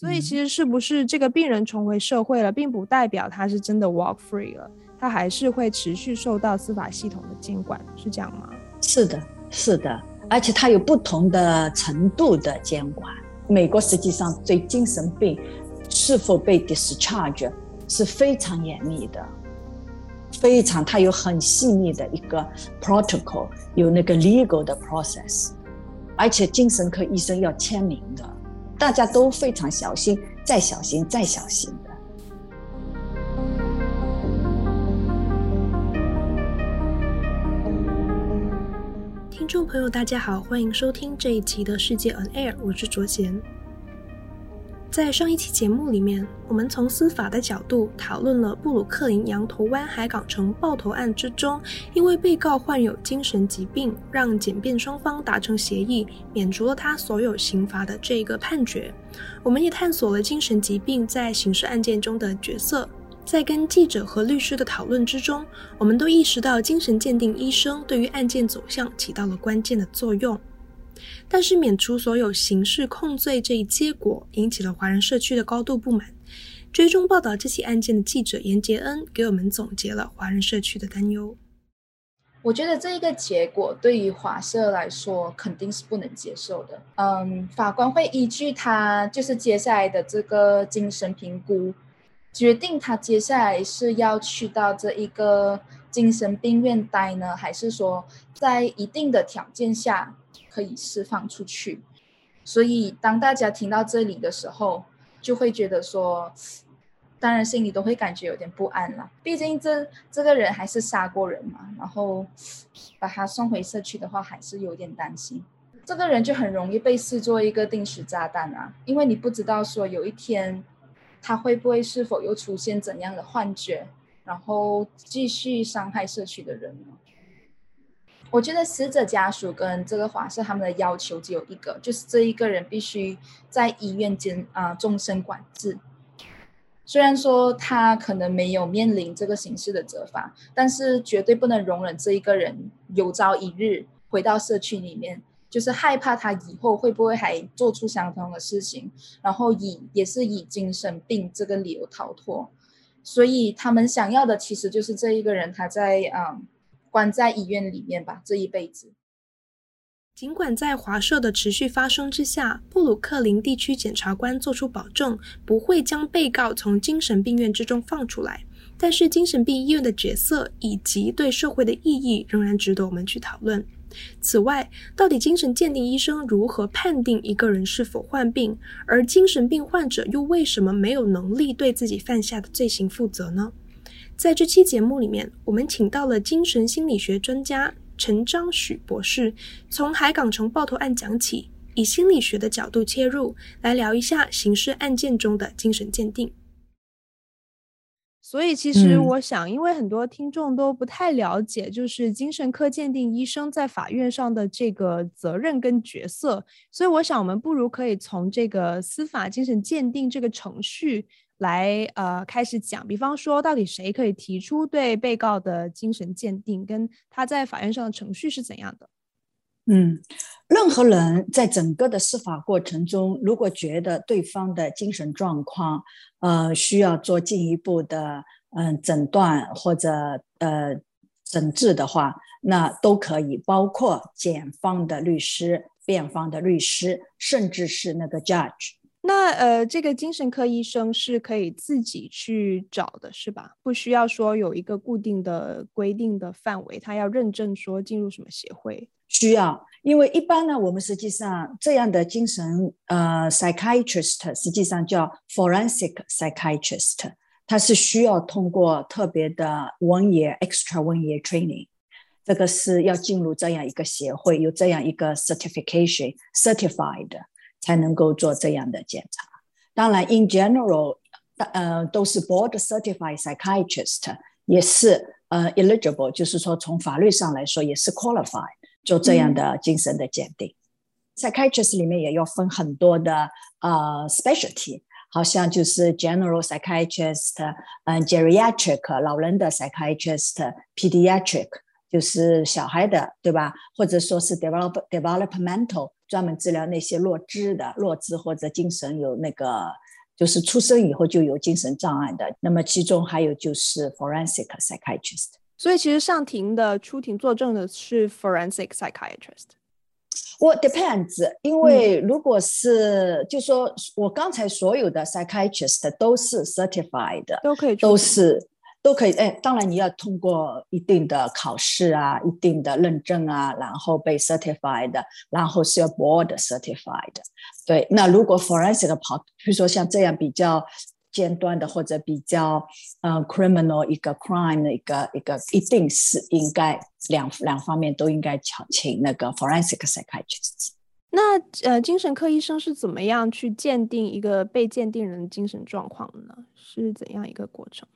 所以其实是不是这个病人重回社会了，并不代表他是真的 walk free 了，他还是会持续受到司法系统的监管，是这样吗？是的，是的，而且他有不同的程度的监管。美国实际上对精神病是否被 discharge 是非常严密的，非常，它有很细腻的一个 protocol，有那个 legal 的 process，而且精神科医生要签名的，大家都非常小心，再小心，再小心的。听众朋友，大家好，欢迎收听这一期的世界 on air，我是卓贤。在上一期节目里面，我们从司法的角度讨论了布鲁克林羊头湾海港城爆头案之中，因为被告患有精神疾病，让检辩双方达成协议，免除了他所有刑罚的这一个判决。我们也探索了精神疾病在刑事案件中的角色。在跟记者和律师的讨论之中，我们都意识到精神鉴定医生对于案件走向起到了关键的作用。但是免除所有刑事控罪这一结果，引起了华人社区的高度不满。追踪报道这起案件的记者严杰恩给我们总结了华人社区的担忧。我觉得这一个结果对于华社来说肯定是不能接受的。嗯，法官会依据他就是接下来的这个精神评估，决定他接下来是要去到这一个精神病院待呢，还是说在一定的条件下，可以释放出去，所以当大家听到这里的时候，就会觉得说，当然心里都会感觉有点不安了。毕竟这这个人还是杀过人嘛，然后把他送回社区的话，还是有点担心。这个人就很容易被视作一个定时炸弹啊，因为你不知道说有一天他会不会是否又出现怎样的幻觉，然后继续伤害社区的人呢？我觉得死者家属跟这个华社他们的要求只有一个，就是这一个人必须在医院监啊终身管制。虽然说他可能没有面临这个刑事的责罚，但是绝对不能容忍这一个人有朝一日回到社区里面，就是害怕他以后会不会还做出相同的事情，然后以也是以精神病这个理由逃脱。所以他们想要的其实就是这一个人他在嗯。关在医院里面吧，这一辈子。尽管在华社的持续发声之下，布鲁克林地区检察官做出保证，不会将被告从精神病院之中放出来，但是精神病医院的角色以及对社会的意义仍然值得我们去讨论。此外，到底精神鉴定医生如何判定一个人是否患病，而精神病患者又为什么没有能力对自己犯下的罪行负责呢？在这期节目里面，我们请到了精神心理学专家陈章许博士，从海港城爆头案讲起，以心理学的角度切入，来聊一下刑事案件中的精神鉴定。所以，其实我想，因为很多听众都不太了解，就是精神科鉴定医生在法院上的这个责任跟角色，所以我想，我们不如可以从这个司法精神鉴定这个程序。来，呃，开始讲，比方说，到底谁可以提出对被告的精神鉴定，跟他在法院上的程序是怎样的？嗯，任何人在整个的司法过程中，如果觉得对方的精神状况，呃，需要做进一步的，嗯、诊断或者呃诊治的话，那都可以，包括检方的律师、辩方的律师，甚至是那个 judge。那呃，这个精神科医生是可以自己去找的，是吧？不需要说有一个固定的规定的范围，他要认证说进入什么协会？需要，因为一般呢，我们实际上这样的精神呃 psychiatrist 实际上叫 forensic psychiatrist，他是需要通过特别的 one year extra one year training，这个是要进入这样一个协会，有这样一个 certification certified。才能够做这样的检查。当然，in general，呃，都是 board certified psychiatrist，也是呃 eligible，就是说从法律上来说也是 qualified 做这样的精神的鉴定。嗯、psychiatrist 里面也要分很多的呃 specialty，好像就是 general psychiatrist，嗯、呃、，geriatric 老人的 psychiatrist，pediatric 就是小孩的，对吧？或者说是 develop developmental。专门治疗那些弱智的、弱智或者精神有那个，就是出生以后就有精神障碍的。那么其中还有就是 forensic psychiatrist。所以其实上庭的出庭作证的是 forensic psychiatrist。我 depends，因为如果是，嗯、就说我刚才所有的 psychiatrist 都是 certified，都可以，都是都可以。哎，当然你要通过一定的考试啊，一定的认证啊，然后被 certified，然后是要 board certified。对，那如果 forensic 跑，比如说像这样比较。尖端的或者比较呃 criminal 一个 crime 的一个一个，一定是应该两两方面都应该请请那个 forensic psychiatrist。那呃精神科医生是怎么样去鉴定一个被鉴定人的精神状况呢？是怎样一个过程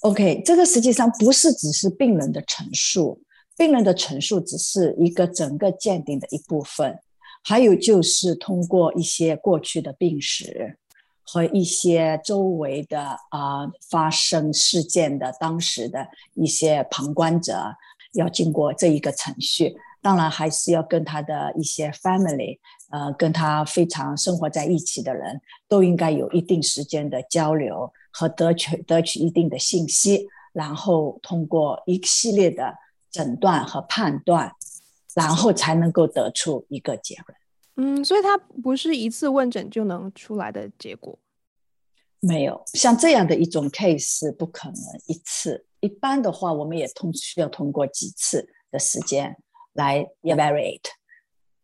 ？OK，这个实际上不是只是病人的陈述，病人的陈述只是一个整个鉴定的一部分，还有就是通过一些过去的病史。和一些周围的啊、发生事件的当时的一些旁观者，要经过这一个程序，当然还是要跟他的一些 family，呃，跟他非常生活在一起的人都应该有一定时间的交流和得取得取一定的信息，然后通过一系列的诊断和判断，然后才能够得出一个结论。嗯，所以它不是一次问诊就能出来的结果，没有像这样的一种 case 不可能一次。一般的话，我们也通需要通过几次的时间来 evaluate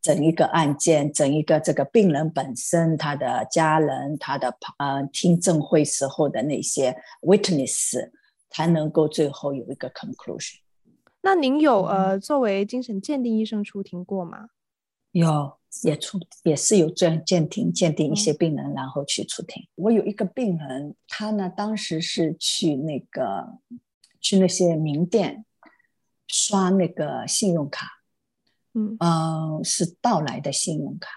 整一个案件，整一个这个病人本身，他的家人，他的呃听证会时候的那些 witness，才能够最后有一个 conclusion。那您有呃作为精神鉴定医生出庭过吗？有。也出也是有这样鉴定鉴定一些病人，然后去出庭。嗯。我有一个病人，他呢当时是去那个去那些名店刷那个信用卡，嗯，是盗来的信用卡。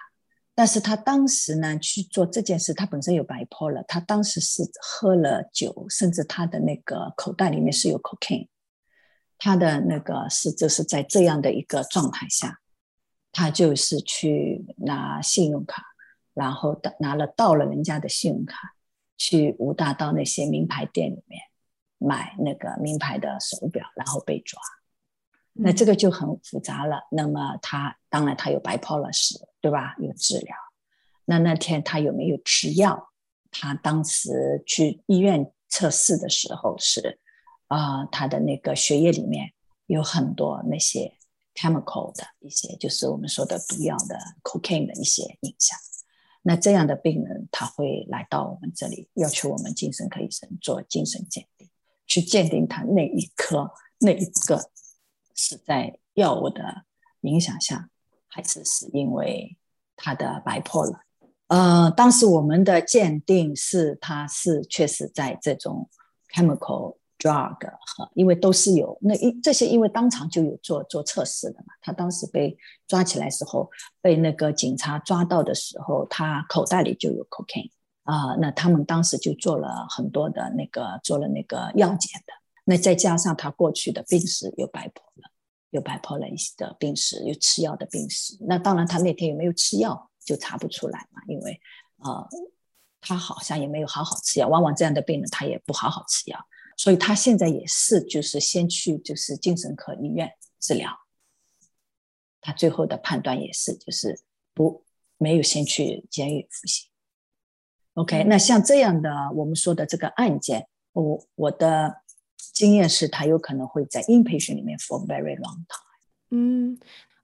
但是他当时呢去做这件事，他本身有 bipolar，他当时是喝了酒，甚至他的那个口袋里面是有 cocaine，他的那个是就是在这样的一个状态下。他就是去拿信用卡，然后拿了盗了人家的信用卡，去吴大道那些名牌店里面买那个名牌的手表，然后被抓。那这个就很复杂了。那么他当然他有 bipolar 史，对吧？有治疗。那那天他有没有吃药？他当时去医院测试的时候是，啊、呃，他的那个血液里面有很多那些。chemical 的一些，就是我们说的毒药的 cocaine 的一些影响。那这样的病人，他会来到我们这里，要求我们精神科医生做精神鉴定，去鉴定他那一颗那一个是在药物的影响下，还是是因为他的白破了。呃，当时我们的鉴定是，他是确实在这种 chemical。drug 和因为都是有那一这些，因为当场就有做做测试的嘛。他当时被抓起来时候，被那个警察抓到的时候，他口袋里就有 cocaine 啊、那他们当时就做了很多的那个做了那个药检的。那再加上他过去的病史有 bipolar，有 bipolar 一些的病史，有吃药的病史。那当然他那天有没有吃药就查不出来嘛，因为呃他好像也没有好好吃药。往往这样的病人他也不好好吃药。所以他现在也是，就是先去就是精神科医院治疗。他最后的判断也是，就是不没有先去监狱服刑。OK，那像这样的我们说的这个案件，我我的经验是，他有可能会在 inpatient 里面 for very long time。嗯。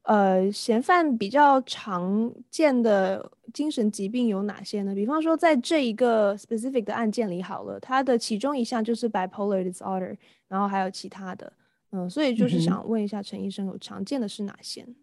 呃，嫌犯比较常见的精神疾病有哪些呢？比方说，在这一个 specific 的案件里，好了，它的其中一项就是 bipolar disorder，然后还有其他的，嗯，所以就是想问一下陈医生，有常见的是哪些？嗯，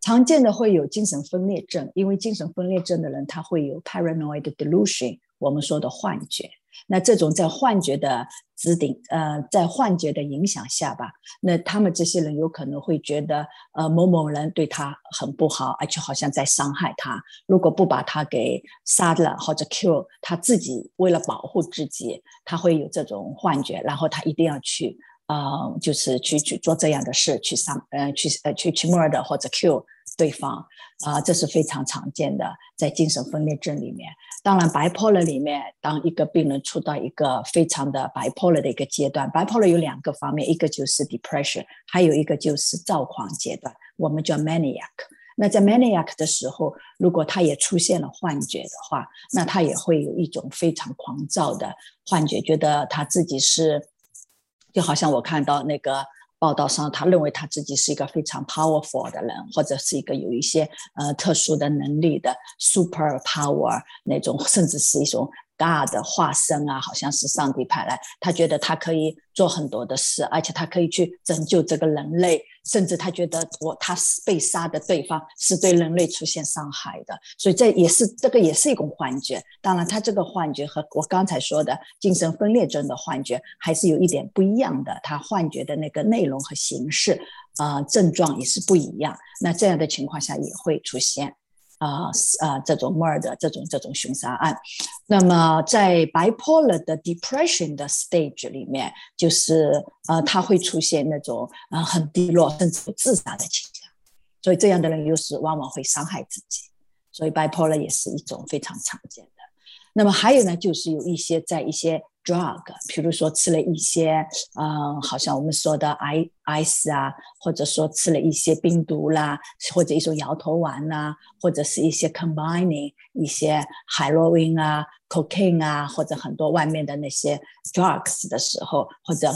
常见的会有精神分裂症，因为精神分裂症的人他会有 paranoid delusion，我们说的幻觉。那这种在幻觉的指顶，呃，在幻觉的影响下吧，那他们这些人有可能会觉得，呃，某某人对他很不好，而且好像在伤害他。如果不把他给杀了或者 kill，他自己为了保护自己，他会有这种幻觉，然后他一定要去，呃，就是去去做这样的事，去伤呃去呃去去 murder 或者 kill 对方啊、这是非常常见的在精神分裂症里面。当然，bipolar 里面，当一个病人处到一个非常的 bipolar 的一个阶段，bipolar 有两个方面，一个就是 depression，还有一个就是躁狂阶段，我们叫 maniac。那在 maniac 的时候，如果他也出现了幻觉的话，那他也会有一种非常狂躁的幻觉，觉得他自己是，就好像我看到那个报道上，他认为他自己是一个非常 powerful 的人，或者是一个有一些呃特殊的能力的 super power 那种，甚至是一种。大的化身啊，好像是上帝派来。他觉得他可以做很多的事，而且他可以去拯救这个人类。甚至他觉得我他是被杀的对方是对人类出现伤害的，所以这也是这个也是一种幻觉。当然，他这个幻觉和我刚才说的精神分裂症的幻觉还是有一点不一样的。他幻觉的那个内容和形式啊、症状也是不一样。那这样的情况下也会出现。啊啊，这种 murder 这种这种凶杀案，那么在 bipolar 的 depression 的 stage 里面，就是呃，他会出现那种呃很低落，甚至自杀的倾向，所以这样的人有时往往会伤害自己，所以 bipolar 也是一种非常常见的。那么还有呢，就是有一些在一些。drug，比如说吃了一些，嗯，好像我们说的 i ice 啊，或者说吃了一些冰毒啦，或者一种摇头丸呐，或者是一些 combining 一些 heroin 啊、cocaine 啊，或者很多外面的那些 drugs 的时候，或者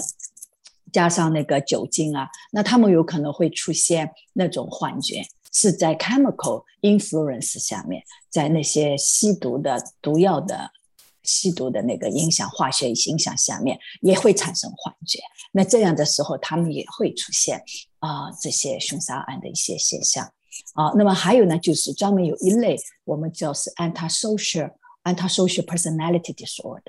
加上那个酒精啊，那他们有可能会出现那种幻觉，是在 chemical influence 下面，在那些吸毒的毒药的。吸毒的那个影响，化学影响下面也会产生幻觉。那这样的时候，他们也会出现啊、这些凶杀案的一些现象啊、那么还有呢，就是专门有一类我们叫是 antisocial antisocial personality disorder，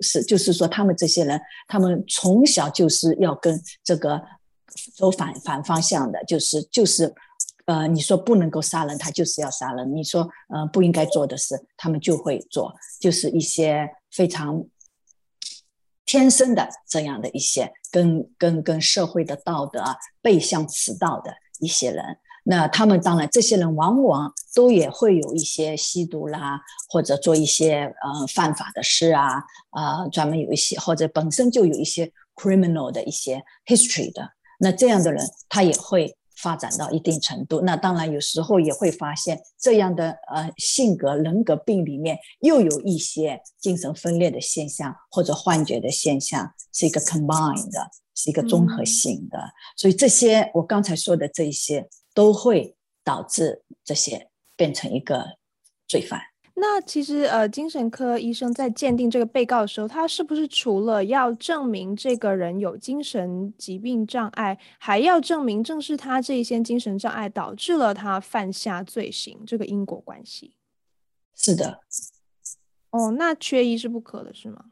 是就是说他们这些人，他们从小就是要跟这个走反反方向的，就是就是。呃，你说不能够杀人，他就是要杀人。你说，呃，不应该做的事，他们就会做，就是一些非常天生的这样的一些跟跟跟社会的道德背向驰道的一些人。那他们当然，这些人往往都也会有一些吸毒啦，或者做一些呃犯法的事啊，啊、专门有一些或者本身就有一些 criminal 的一些 history 的。那这样的人，他也会。发展到一定程度，那当然有时候也会发现这样的呃性格人格病里面又有一些精神分裂的现象或者幻觉的现象，是一个 combined 的，是一个综合性的。嗯。所以这些我刚才说的这一些都会导致这些变成一个罪犯。那其实呃，精神科医生在鉴定这个被告的时候，他是不是除了要证明这个人有精神疾病障碍，还要证明正是他这一些精神障碍导致了他犯下罪行这个因果关系？是的。哦，那缺一是不可的，是吗？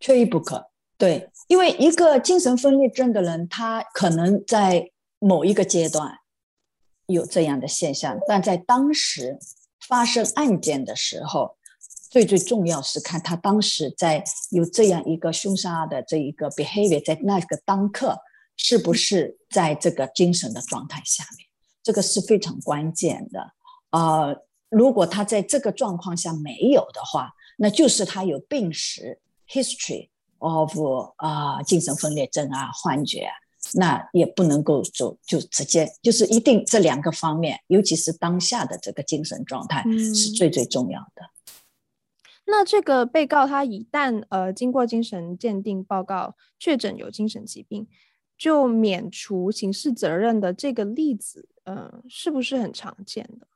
缺一不可。对，因为一个精神分裂症的人，他可能在某一个阶段有这样的现象，但在当时。发生案件的时候，最最重要是看他当时在有这样一个凶杀的这一个 behavior，在那个当刻是不是在这个精神的状态下面，这个是非常关键的。呃，如果他在这个状况下没有的话，那就是他有病史 history of 啊、呃、精神分裂症啊幻觉啊。那也不能够就就直接就是一定这两个方面，尤其是当下的这个精神状态是最最重要的。嗯。那这个被告他一旦呃经过精神鉴定报告确诊有精神疾病，就免除刑事责任的这个例子，呃，是不是很常见的？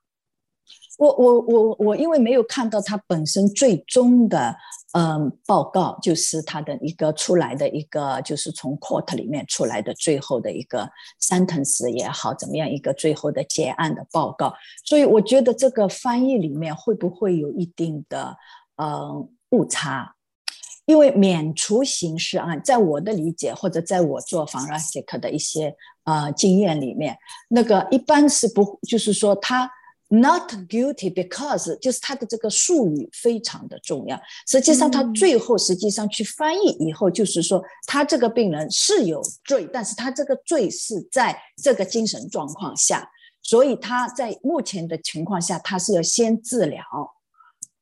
我我我我因为没有看到他本身最终的。嗯，报告就是他的一个出来的一个，就是从 court 里面出来的最后的一个 sentence 也好，怎么样一个最后的结案的报告。所以我觉得这个翻译里面会不会有一定的嗯误差？因为免除刑事案，在我的理解或者在我做 forensic 的一些呃经验里面，那个一般是不就是说他 not guilty because 就是它的这个术语非常的重要。实际上，他最后实际上去翻译以后，就是说，他这个病人是有罪，但是他这个罪是在这个精神状况下，所以他在目前的情况下，他是要先治疗，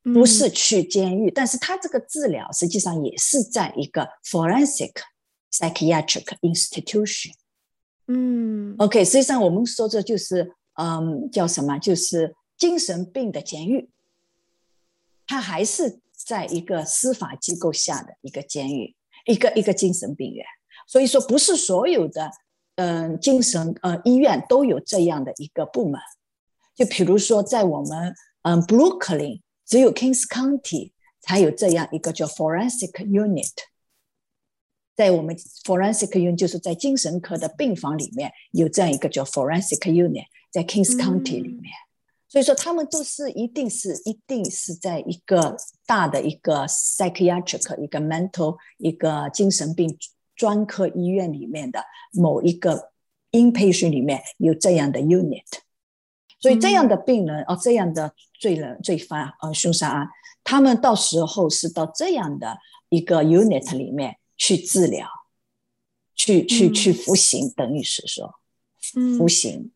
不是去监狱。但是他这个治疗实际上也是在一个 forensic psychiatric institution。嗯，OK，实际上我们说这就是。嗯，叫什么？就是精神病的监狱，他还是在一个司法机构下的一个监狱，一个一个精神病院。所以说，不是所有的嗯精神呃医院都有这样的一个部门。就比如说，在我们嗯 Brooklyn，只有 Kings County 才有这样一个叫 Forensic Unit。在我们 Forensic Unit，就是在精神科的病房里面有这样一个叫 Forensic Unit。在 Kings County 里面，嗯，所以说他们都是一定是一定是在一个大的一个 psychiatric 一个 mental 一个精神病专科医院里面的某一个 inpatient 里面有这样的 unit，所以这样的病人，嗯、哦，这样的罪人罪犯呃凶杀案，他们到时候是到这样的一个 unit 里面去治疗，去去去服刑，等于是说服刑。嗯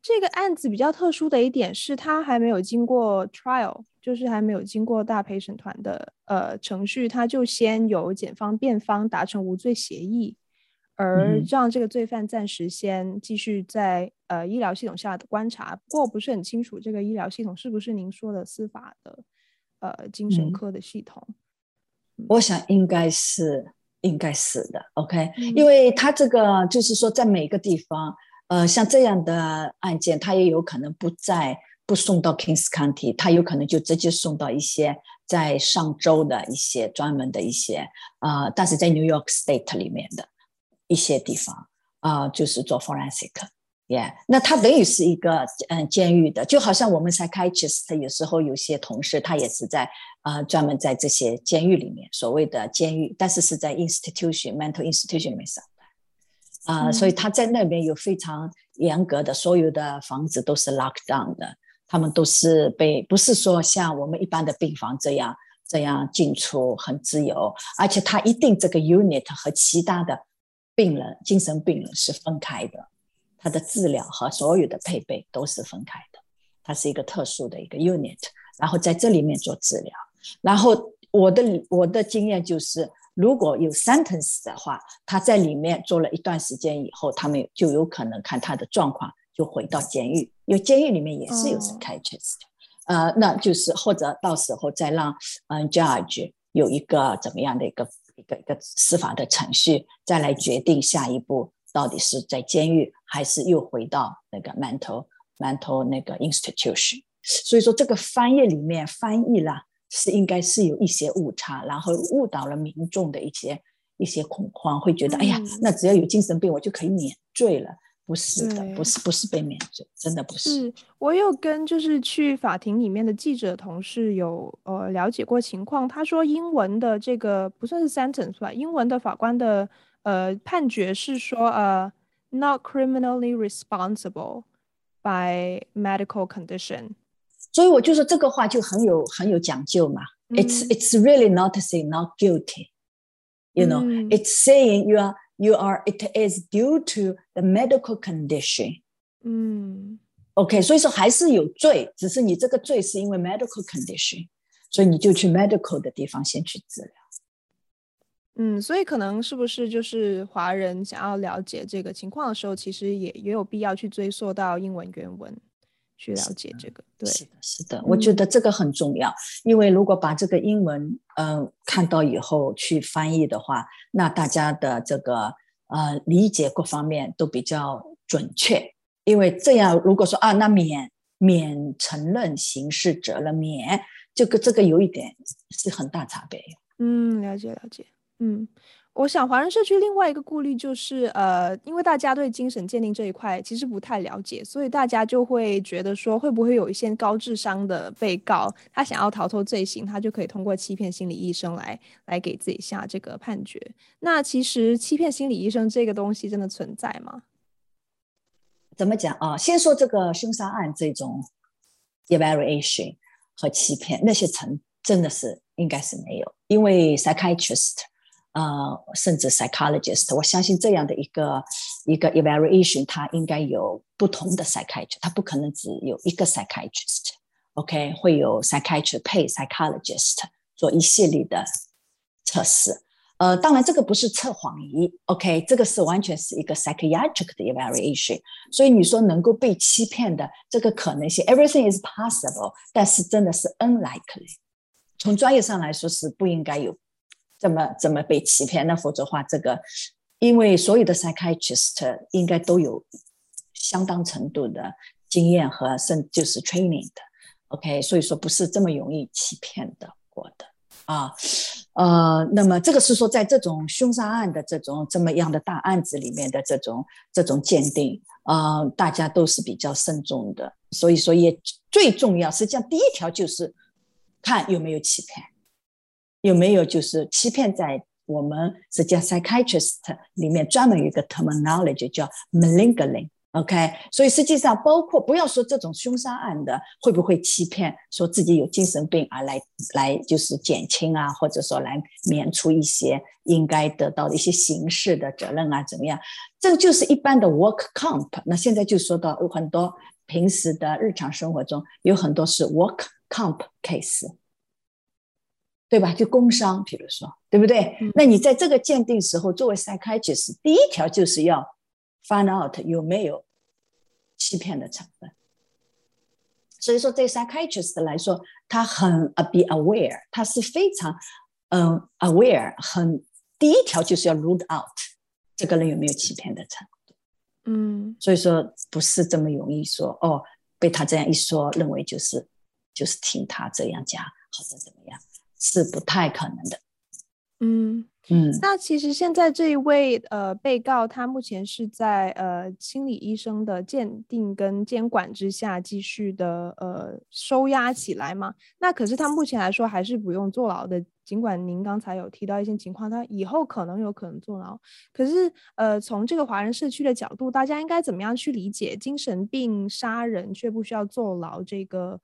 这个案子比较特殊的一点是，他还没有经过 trial，就是还没有经过大陪审团的呃程序，他就先由检方辩方达成无罪协议，而让这个罪犯暂时先继续在呃医疗系统下的观察。不过我不是很清楚这个医疗系统是不是您说的司法的呃精神科的系统。嗯，我想应该是，应该是的。OK，嗯，因为他这个就是说在每个地方。呃，像这样的案件，他也有可能不再不送到 Kings County，他有可能就直接送到一些在上周的一些专门的一些啊、呃，但是在 New York State 里面的一些地方啊、呃，就是做 forensic，yeah，那他等于是一个嗯监狱的，就好像我们 psychiatrist 有时候有些同事他也是在啊、呃、专门在这些监狱里面，所谓的监狱，但是是在 institution mental institution 里面上班。啊、呃，所以他在那边有非常严格的，所有的房子都是 lock down 的，他们都是被，不是说像我们一般的病房这样这样进出很自由，而且他一定这个 unit 和其他的病人，精神病人是分开的，他的治疗和所有的配备都是分开的，它是一个特殊的一个 unit，然后在这里面做治疗，然后我的我的经验就是。如果有 sentence 的话，他在里面做了一段时间以后，他们就有可能看他的状况，就回到监狱，因为监狱里面也是有 psychiatrist，呃，那就是或者到时候再让嗯 judge 有一个怎么样的一个一个一个司法的程序，再来决定下一步到底是在监狱还是又回到那个 mental mental 那个 institution。所以说这个翻译里面翻译了。是应该是有一些误差，然后误导了民众的一些一些恐慌，会觉得、嗯、哎呀，那只要有精神病我就可以免罪了，不是的，不是不是被免罪，真的不是。是我有跟就是去法庭里面的记者同事有呃了解过情况，他说英文的这个不算是 sentence 吧，英文的法官的呃判决是说呃 not criminally responsible by medical condition。所以我就说这个话就很有很有讲究嘛。嗯、it's it's really not to say not guilty, you know.、嗯、It's saying you are you are it is due to the medical condition. 嗯，OK，所以说还是有罪，只是你这个罪是因为 medical condition，所以你就去 medical 的地方先去治疗。 嗯，所以可能是不是就是华人想要了解这个情况的时候，其实也也有必要去追溯到英文原文。去了解这个，对，是的，是的，我觉得这个很重要，嗯、因为如果把这个英文，嗯、呃，看到以后去翻译的话，那大家的这个呃理解各方面都比较准确。因为这样，如果说啊，那免免承认刑事责任，免这个这个有一点是很大差别。嗯，了解了解，嗯。我想华人社区另外一个顾虑就是，呃，因为大家对精神鉴定这一块其实不太了解，所以大家就会觉得说，会不会有一些高智商的被告，他想要逃脱罪行，他就可以通过欺骗心理医生来来给自己下这个判决。那其实欺骗心理医生这个东西真的存在吗？怎么讲啊？先说这个凶杀案这种 evaluation 和欺骗那些层真的是应该是没有，因为 psychiatrist 呃甚至 psychologist，我相信这样的一个一个 evaluation，它应该有不同的 psychiatrist，它不可能只有一个 psychiatrist，OK，、会有 psychiatrist 配 psychologist 做一系列的测试。呃，当然这个不是测谎仪，OK，这个是完全是一个 psychiatric 的 evaluation，所以你说能够被欺骗的这个可能性，everything is possible，但是真的是 unlikely。从专业上来说是不应该有这么这么被欺骗，那否则的话，这个因为所有的 psychiatrist 应该都有相当程度的经验和甚就是 training 的，OK，所以说不是这么容易欺骗的过的啊。呃，那么这个是说，在这种凶杀案的这种这么样的大案子里面的这种这种鉴定，呃，大家都是比较慎重的。所以说，也最重要，实际上第一条就是看有没有欺骗，有没有就是欺骗，在我们实际上 psychiatrist 里面专门有一个 terminology 叫 malingering。OK，所以实际上包括不要说这种凶杀案的会不会欺骗，说自己有精神病而来来就是减轻啊，或者说来免除一些应该得到的一些刑事的责任啊，怎么样？这就是一般的 work comp。那现在就说到有很多平时的日常生活中有很多是 work comp case，对吧？就工伤，比如说，对不对？嗯、那你在这个鉴定时候，作为 psychiatrist，第一条就是要 find out 有没有。欺骗的成分，所以说对 psychiatrist 来说，他很 be aware，他是非常嗯 aware，很第一条就是要 rule out 这个人有没有欺骗的成分，嗯，所以说不是这么容易说哦，被他这样一说，认为就是就是听他这样讲或者怎么样，是不太可能的，嗯。嗯，那其实现在这一位呃被告，他目前是在呃心理医生的鉴定跟监管之下继续的呃收押起来嘛。那可是他目前来说还是不用坐牢的，尽管您刚才有提到一些情况，他以后可能有可能坐牢。可是呃从这个华人社区的角度，大家应该怎么样去理解精神病杀人却不需要坐牢这个？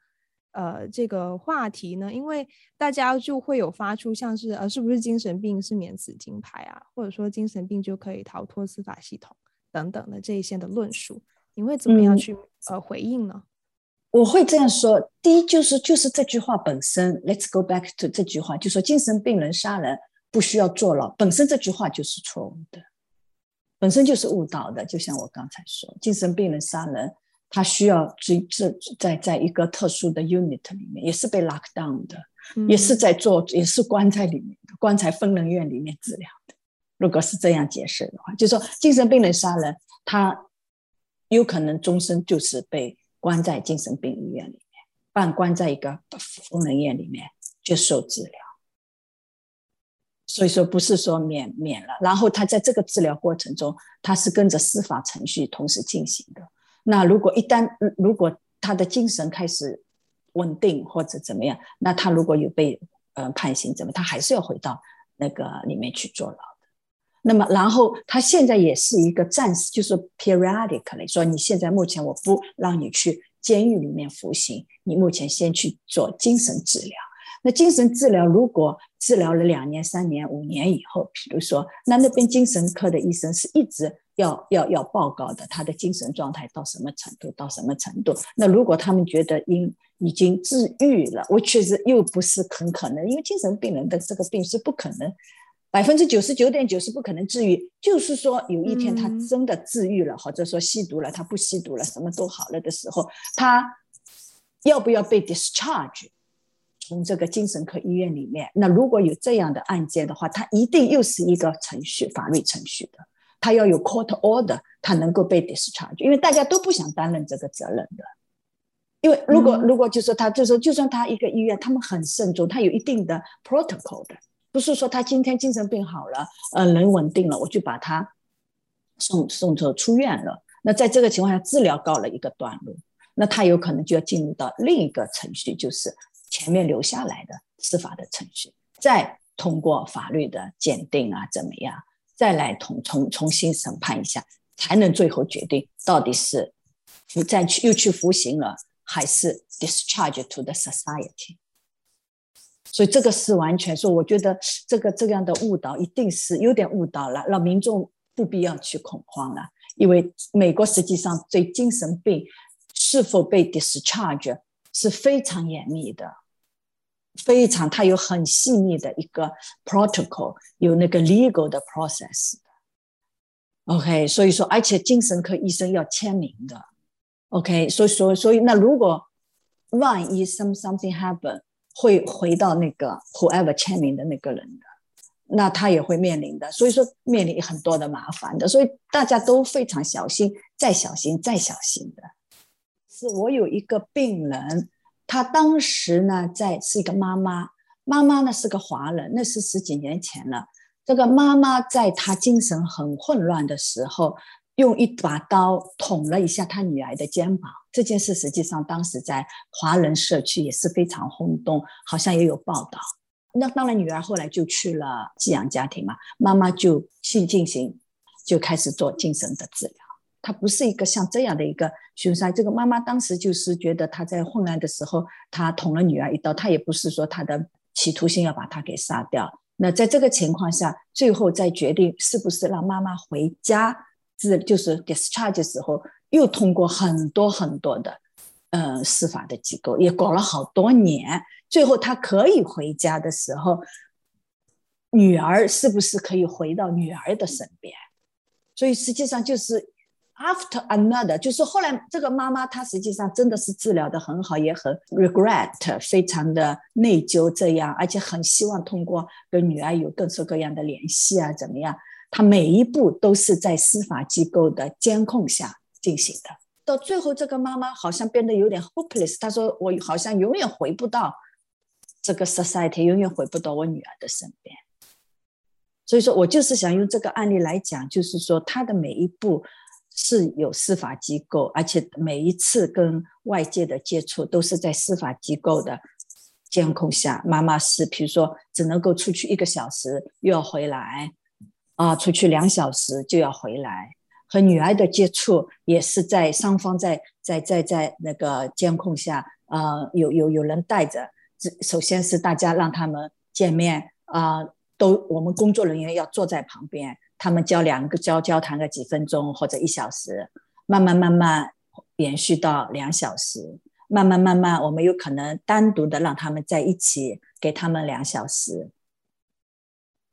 呃，这个话题呢，因为大家就会有发出像是呃，是不是精神病是免死金牌啊，或者说精神病就可以逃脱司法系统等等的这一些的论述，你会怎么样去、嗯、呃回应呢？我会这样说，第一就是就是这句话本身，Let's go back to 这句话，就说精神病人杀人不需要坐牢，本身这句话就是错误的，本身就是误导的，就像我刚才说，精神病人杀人。他需要追这在在一个特殊的 unit 里面，也是被 lock down 的，嗯、也是在做，也是关在里面的，关在疯人院里面治疗的。如果是这样解释的话，就是说精神病人杀人，他有可能终身就是被关在精神病医院里面，半关在一个疯人院里面接受治疗。所以说不是说免免了，然后他在这个治疗过程中，他是跟着司法程序同时进行的。那如果一旦如果他的精神开始稳定或者怎么样，那他如果有被呃判刑怎么，他还是要回到那个里面去坐牢的。那么然后他现在也是一个暂时，就是 periodically 说，你现在目前我不让你去监狱里面服刑，你目前先去做精神治疗。那精神治疗如果治疗了两年、三年、五年以后，比如说，那那边精神科的医生是一直。要要要报告的，他的精神状态到什么程度？到什么程度？那如果他们觉得因已经治愈了，我确实又不是很可能，因为精神病人的这个病是不可能百分之九十九点九是不可能治愈。就是说，有一天他真的治愈了，嗯、或者说吸毒了，他不吸毒了，什么都好了的时候，他要不要被 discharge 从这个精神科医院里面？那如果有这样的案件的话，他一定又是一个程序，法律程序的。他要有 court order，他能够被 discharge，因为大家都不想担任这个责任的。因为如果、嗯、如果就说他就说，就算他一个医院，他们很慎重，他有一定的 protocol 的，不是说他今天精神病好了，呃，人稳定了，我就把他送送走出院了。那在这个情况下，治疗告了一个段落，那他有可能就要进入到另一个程序，就是前面留下来的司法的程序，再通过法律的鉴定啊，怎么样？再来重重重新审判一下，才能最后决定到底是不再去又去服刑了，还是 discharge to the society？所以这个是完全说，我觉得这个这样的误导一定是有点误导了，让民众不必要去恐慌了。因为美国实际上对精神病是否被 discharge 是非常严密的，非常，它有很细腻的一个 protocol，有那个 legal 的 process。OK，所以说，而且精神科医生要签名的。OK，所以说，所以那如果万一 some something happen，会回到那个 whoever 签名的那个人的，那他也会面临的。所以说，面临很多的麻烦的。所以大家都非常小心，再小心，再小心的。是我有一个病人，他当时呢在是一个妈妈，妈妈呢是个华人，那是十几年前了。这个妈妈在她精神很混乱的时候，用一把刀捅了一下她女儿的肩膀。这件事实际上当时在华人社区也是非常轰动，好像也有报道。那当然，女儿后来就去了寄养家庭嘛，妈妈就去进行，就开始做精神的治疗。她不是一个像这样的一个凶杀。这个妈妈当时就是觉得她在混乱的时候，她捅了女儿一刀，她也不是说她的企图心要把她给杀掉。那在这个情况下，最后再决定是不是让妈妈回家，是就是 discharge 时候，又通过很多很多的，呃，司法的机构，也搞了好多年，最后她可以回家的时候，女儿是不是可以回到女儿的身边？所以实际上就是。After another，就是后来这个妈妈她实际上真的是治疗得很好，也很 regret，非常的内疚这样，而且很希望通过跟女儿有各式各样的联系啊，怎么样？她每一步都是在司法机构的监控下进行的。到最后，这个妈妈好像变得有点 hopeless，她说：“我好像永远回不到这个 society，永远回不到我女儿的身边。”所以说我就是想用这个案例来讲，就是说她的每一步。是有司法机构，而且每一次跟外界的接触都是在司法机构的监控下。妈妈是，比如说只能够出去一个小时，又要回来，啊，出去两小时就要回来。和女儿的接触也是在双方在在在在那个监控下，啊，有有有人带着。首先是大家让他们见面，啊，都我们工作人员要坐在旁边。他们交两个交交谈个几分钟或者一小时，慢慢慢慢延续到两小时，慢慢慢慢，我们有可能单独的让他们在一起，给他们两小时。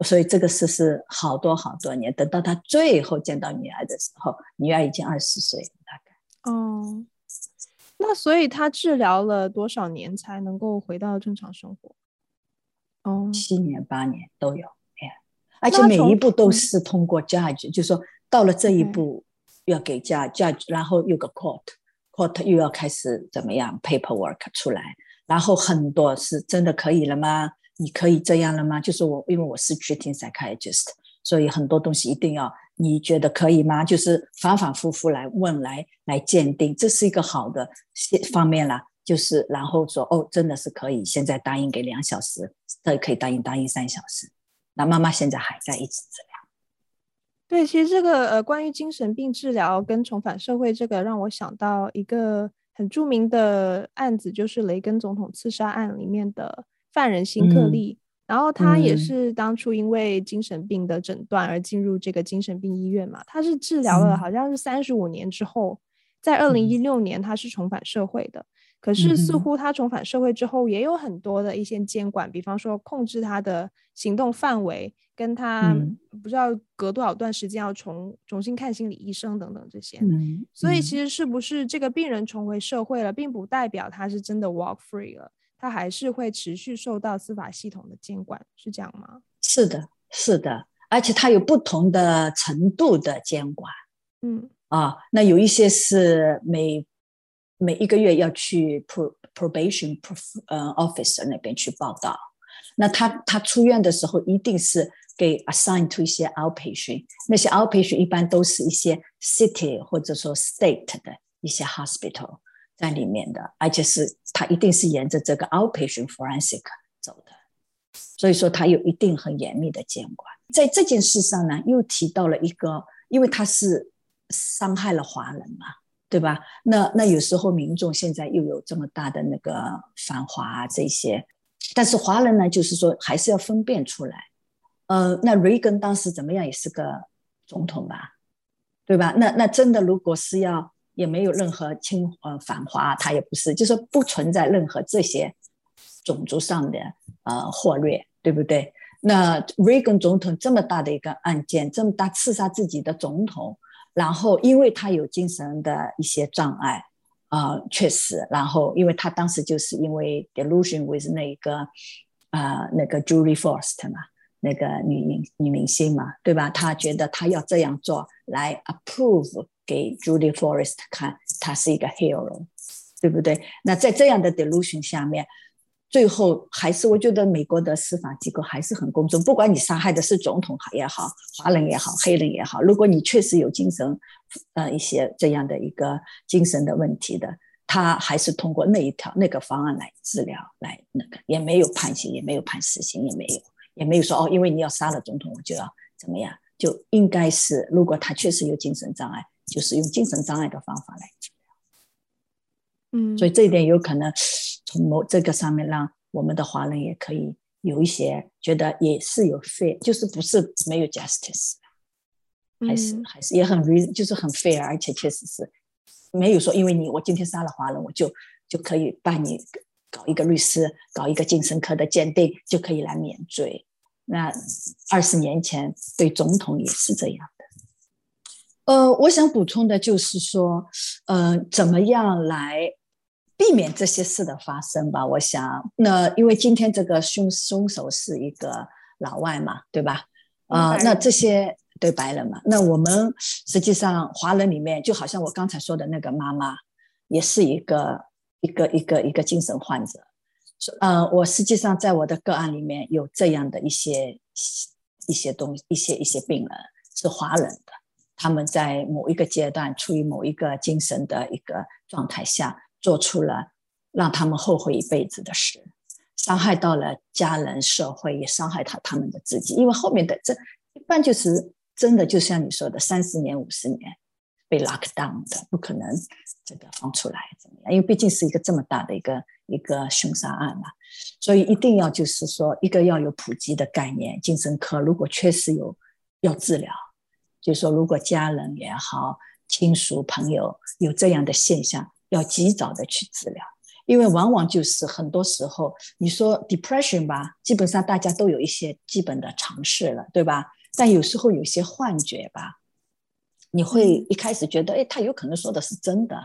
所以这个事是好多好多年，等到他最后见到女儿的时候，女儿已经二十岁了，大概。哦，那所以他治疗了多少年才能够回到正常生活？哦，七年八年都有。而且每一步都是通过 judge，就是说到了这一步要给 judge judge，然后有个 court，court 又要开始怎么样 paperwork 出来，然后很多是真的可以了吗？你可以这样了吗？就是我因为我是 treating psychiatrist，所以很多东西一定要你觉得可以吗？就是反反复复来问来来鉴定，这是一个好的方面啦。就是然后说哦，真的是可以，现在答应给两小时，这可以答应答应三小时。那妈妈现在还在一直治疗。对，其实这个呃，关于精神病治疗跟重返社会，这个让我想到一个很著名的案子，就是雷根总统刺杀案里面的犯人辛克利。嗯、然后他也是当初因为精神病的诊断而进入这个精神病医院嘛。他是治疗了好像是三十五年之后，嗯、在二零一六年他是重返社会的。可是似乎他重返社会之后，也有很多的一些监管，嗯、比方说控制他的行动范围，跟他不知道隔多少段时间要重重新看心理医生等等这些。嗯、所以其实是不是这个病人重回社会了，并不代表他是真的 walk free 了，他还是会持续受到司法系统的监管，是这样吗？是的，是的，而且他有不同的程度的监管。嗯啊，那有一些是每。每一个月要去 pro probation pro 呃 officer 那边去报道，那他他出院的时候一定是给 assign to 一些 outpatient，那些 outpatient 一般都是一些 city 或者说 state 的一些 hospital 在里面的，而且是他一定是沿着这个 outpatient forensic 走的，所以说他有一定很严密的监管。在这件事上呢，又提到了一个，因为他是伤害了华人嘛。对吧？那那有时候民众现在又有这么大的那个反华啊这些，但是华人呢，就是说还是要分辨出来。呃，那雷根当时怎么样也是个总统吧，对吧？那那真的如果是要也没有任何亲呃反华，他也不是，就是不存在任何这些种族上的呃获略，对不对？那雷根总统这么大的一个案件，这么大刺杀自己的总统。然后，因为他有精神的一些障碍，啊、确实。然后，因为他当时就是因为 delusion with 那个，啊、呃，那个 Julie Forst 嘛，那个女明女明星嘛，对吧？他觉得他要这样做来 approve 给 Julie Forest 看，他是一个 hero，对不对？那在这样的 delusion 下面。最后还是我觉得美国的司法机构还是很公正，不管你杀害的是总统也好，华人也好，黑人也好，如果你确实有精神，呃，一些这样的一个精神的问题的，他还是通过那一条那个方案来治疗，来那个也没有判刑，也没有判死刑，也没有，也没有说哦，因为你要杀了总统，我就要怎么样，就应该是如果他确实有精神障碍，就是用精神障碍的方法来。嗯，所以这一点有可能。从某这个上面，让我们的华人也可以有一些觉得也是有 fair，就是不是没有 justice，还是、嗯、还是也很 reason，就是很 fair，而且确实是没有说因为你我今天杀了华人，我就就可以把你搞一个律师，搞一个精神科的鉴定，就可以来免罪。那二十年前对总统也是这样的。呃，我想补充的就是说，呃，怎么样来。避免这些事的发生吧，我想，那因为今天这个凶凶手是一个老外嘛，对吧？啊、呃，那这些对白人嘛，那我们实际上华人里面，就好像我刚才说的那个妈妈，也是一个一个一个一个精神患者。呃，我实际上在我的个案里面有这样的一些一些东，一些一些病人是华人的，他们在某一个阶段处于某一个精神的一个状态下。做出了让他们后悔一辈子的事，伤害到了家人、社会，也伤害到他们的自己。因为后面的这一般就是真的，就像你说的，三十年、五十年被 lock down 的，不可能这个放出来怎么样？因为毕竟是一个这么大的一个一个凶杀案嘛，所以一定要就是说，一个要有普及的概念。精神科如果确实有要治疗，就是说如果家人也好、亲属朋友有这样的现象。要及早的去治疗，因为往往就是很多时候，你说 depression 吧，基本上大家都有一些基本的常识了，对吧？但有时候有些幻觉吧，你会一开始觉得，哎，他有可能说的是真的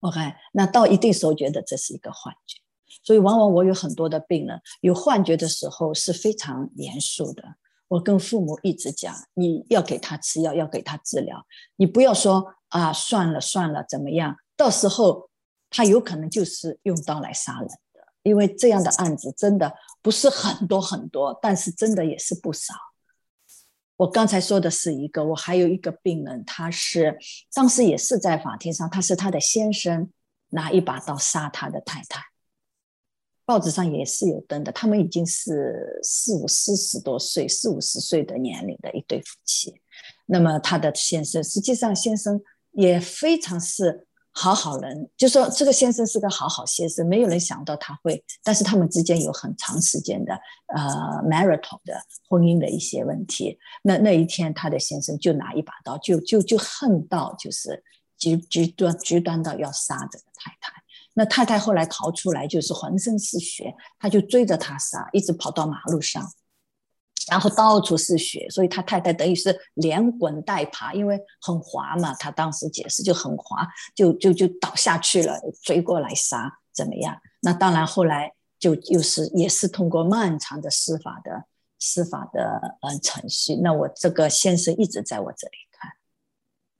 ，OK？那到一定时候觉得这是一个幻觉，所以往往我有很多的病人有幻觉的时候是非常严肃的。我跟父母一直讲，你要给他吃药，要给他治疗，你不要说啊，算了算了，怎么样？到时候他有可能就是用刀来杀人的，因为这样的案子真的不是很多很多，但是真的也是不少。我刚才说的是一个，我还有一个病人，他是当时也是在法庭上，他是他的先生拿一把刀杀他的太太，报纸上也是有登的，他们已经是四五四十多岁、四五十岁的年龄的一对夫妻。那么他的先生，实际上先生也非常是。好好人，就说这个先生是个好好先生，没有人想到他会，但是他们之间有很长时间的呃 marital 的婚姻的一些问题。那那一天，他的先生就拿一把刀，就就就恨到就是极极端极端到要杀这个太太。那太太后来逃出来，就是浑身是血，他就追着他杀，一直跑到马路上。然后到处是血，所以他太太等于是连滚带爬，因为很滑嘛。他当时解释就很滑，就就就倒下去了，追过来杀怎么样？那当然后来就又是也是通过漫长的司法的司法的呃程序。那我这个先生一直在我这里看，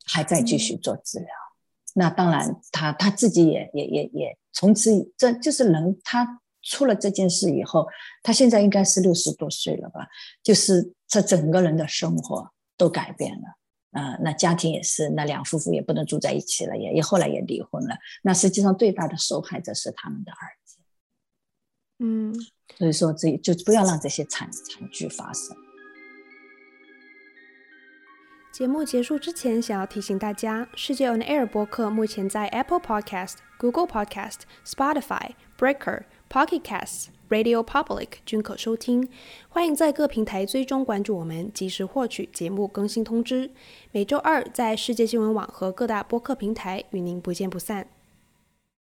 还在继续做治疗。嗯、那当然他他自己也也也也从此这就是人他。出了这件事以后，他现在应该是六十多岁了吧？就是他整个人的生活都改变了，啊、呃，那家庭也是，那两夫妇也不能住在一起了，也也后来也离婚了。那实际上最大的受害者是他们的儿子，嗯，所以说这就不要让这些惨惨剧发生。节目结束之前，想要提醒大家，世界 On Air 播客目前在 Apple Podcast、Google Podcast、Spotify、Breaker、Pocket Casts、Radio Public 均可收听。欢迎在各平台追踪关注我们，及时获取节目更新通知。每周二在世界新闻网和各大播客平台与您不见不散。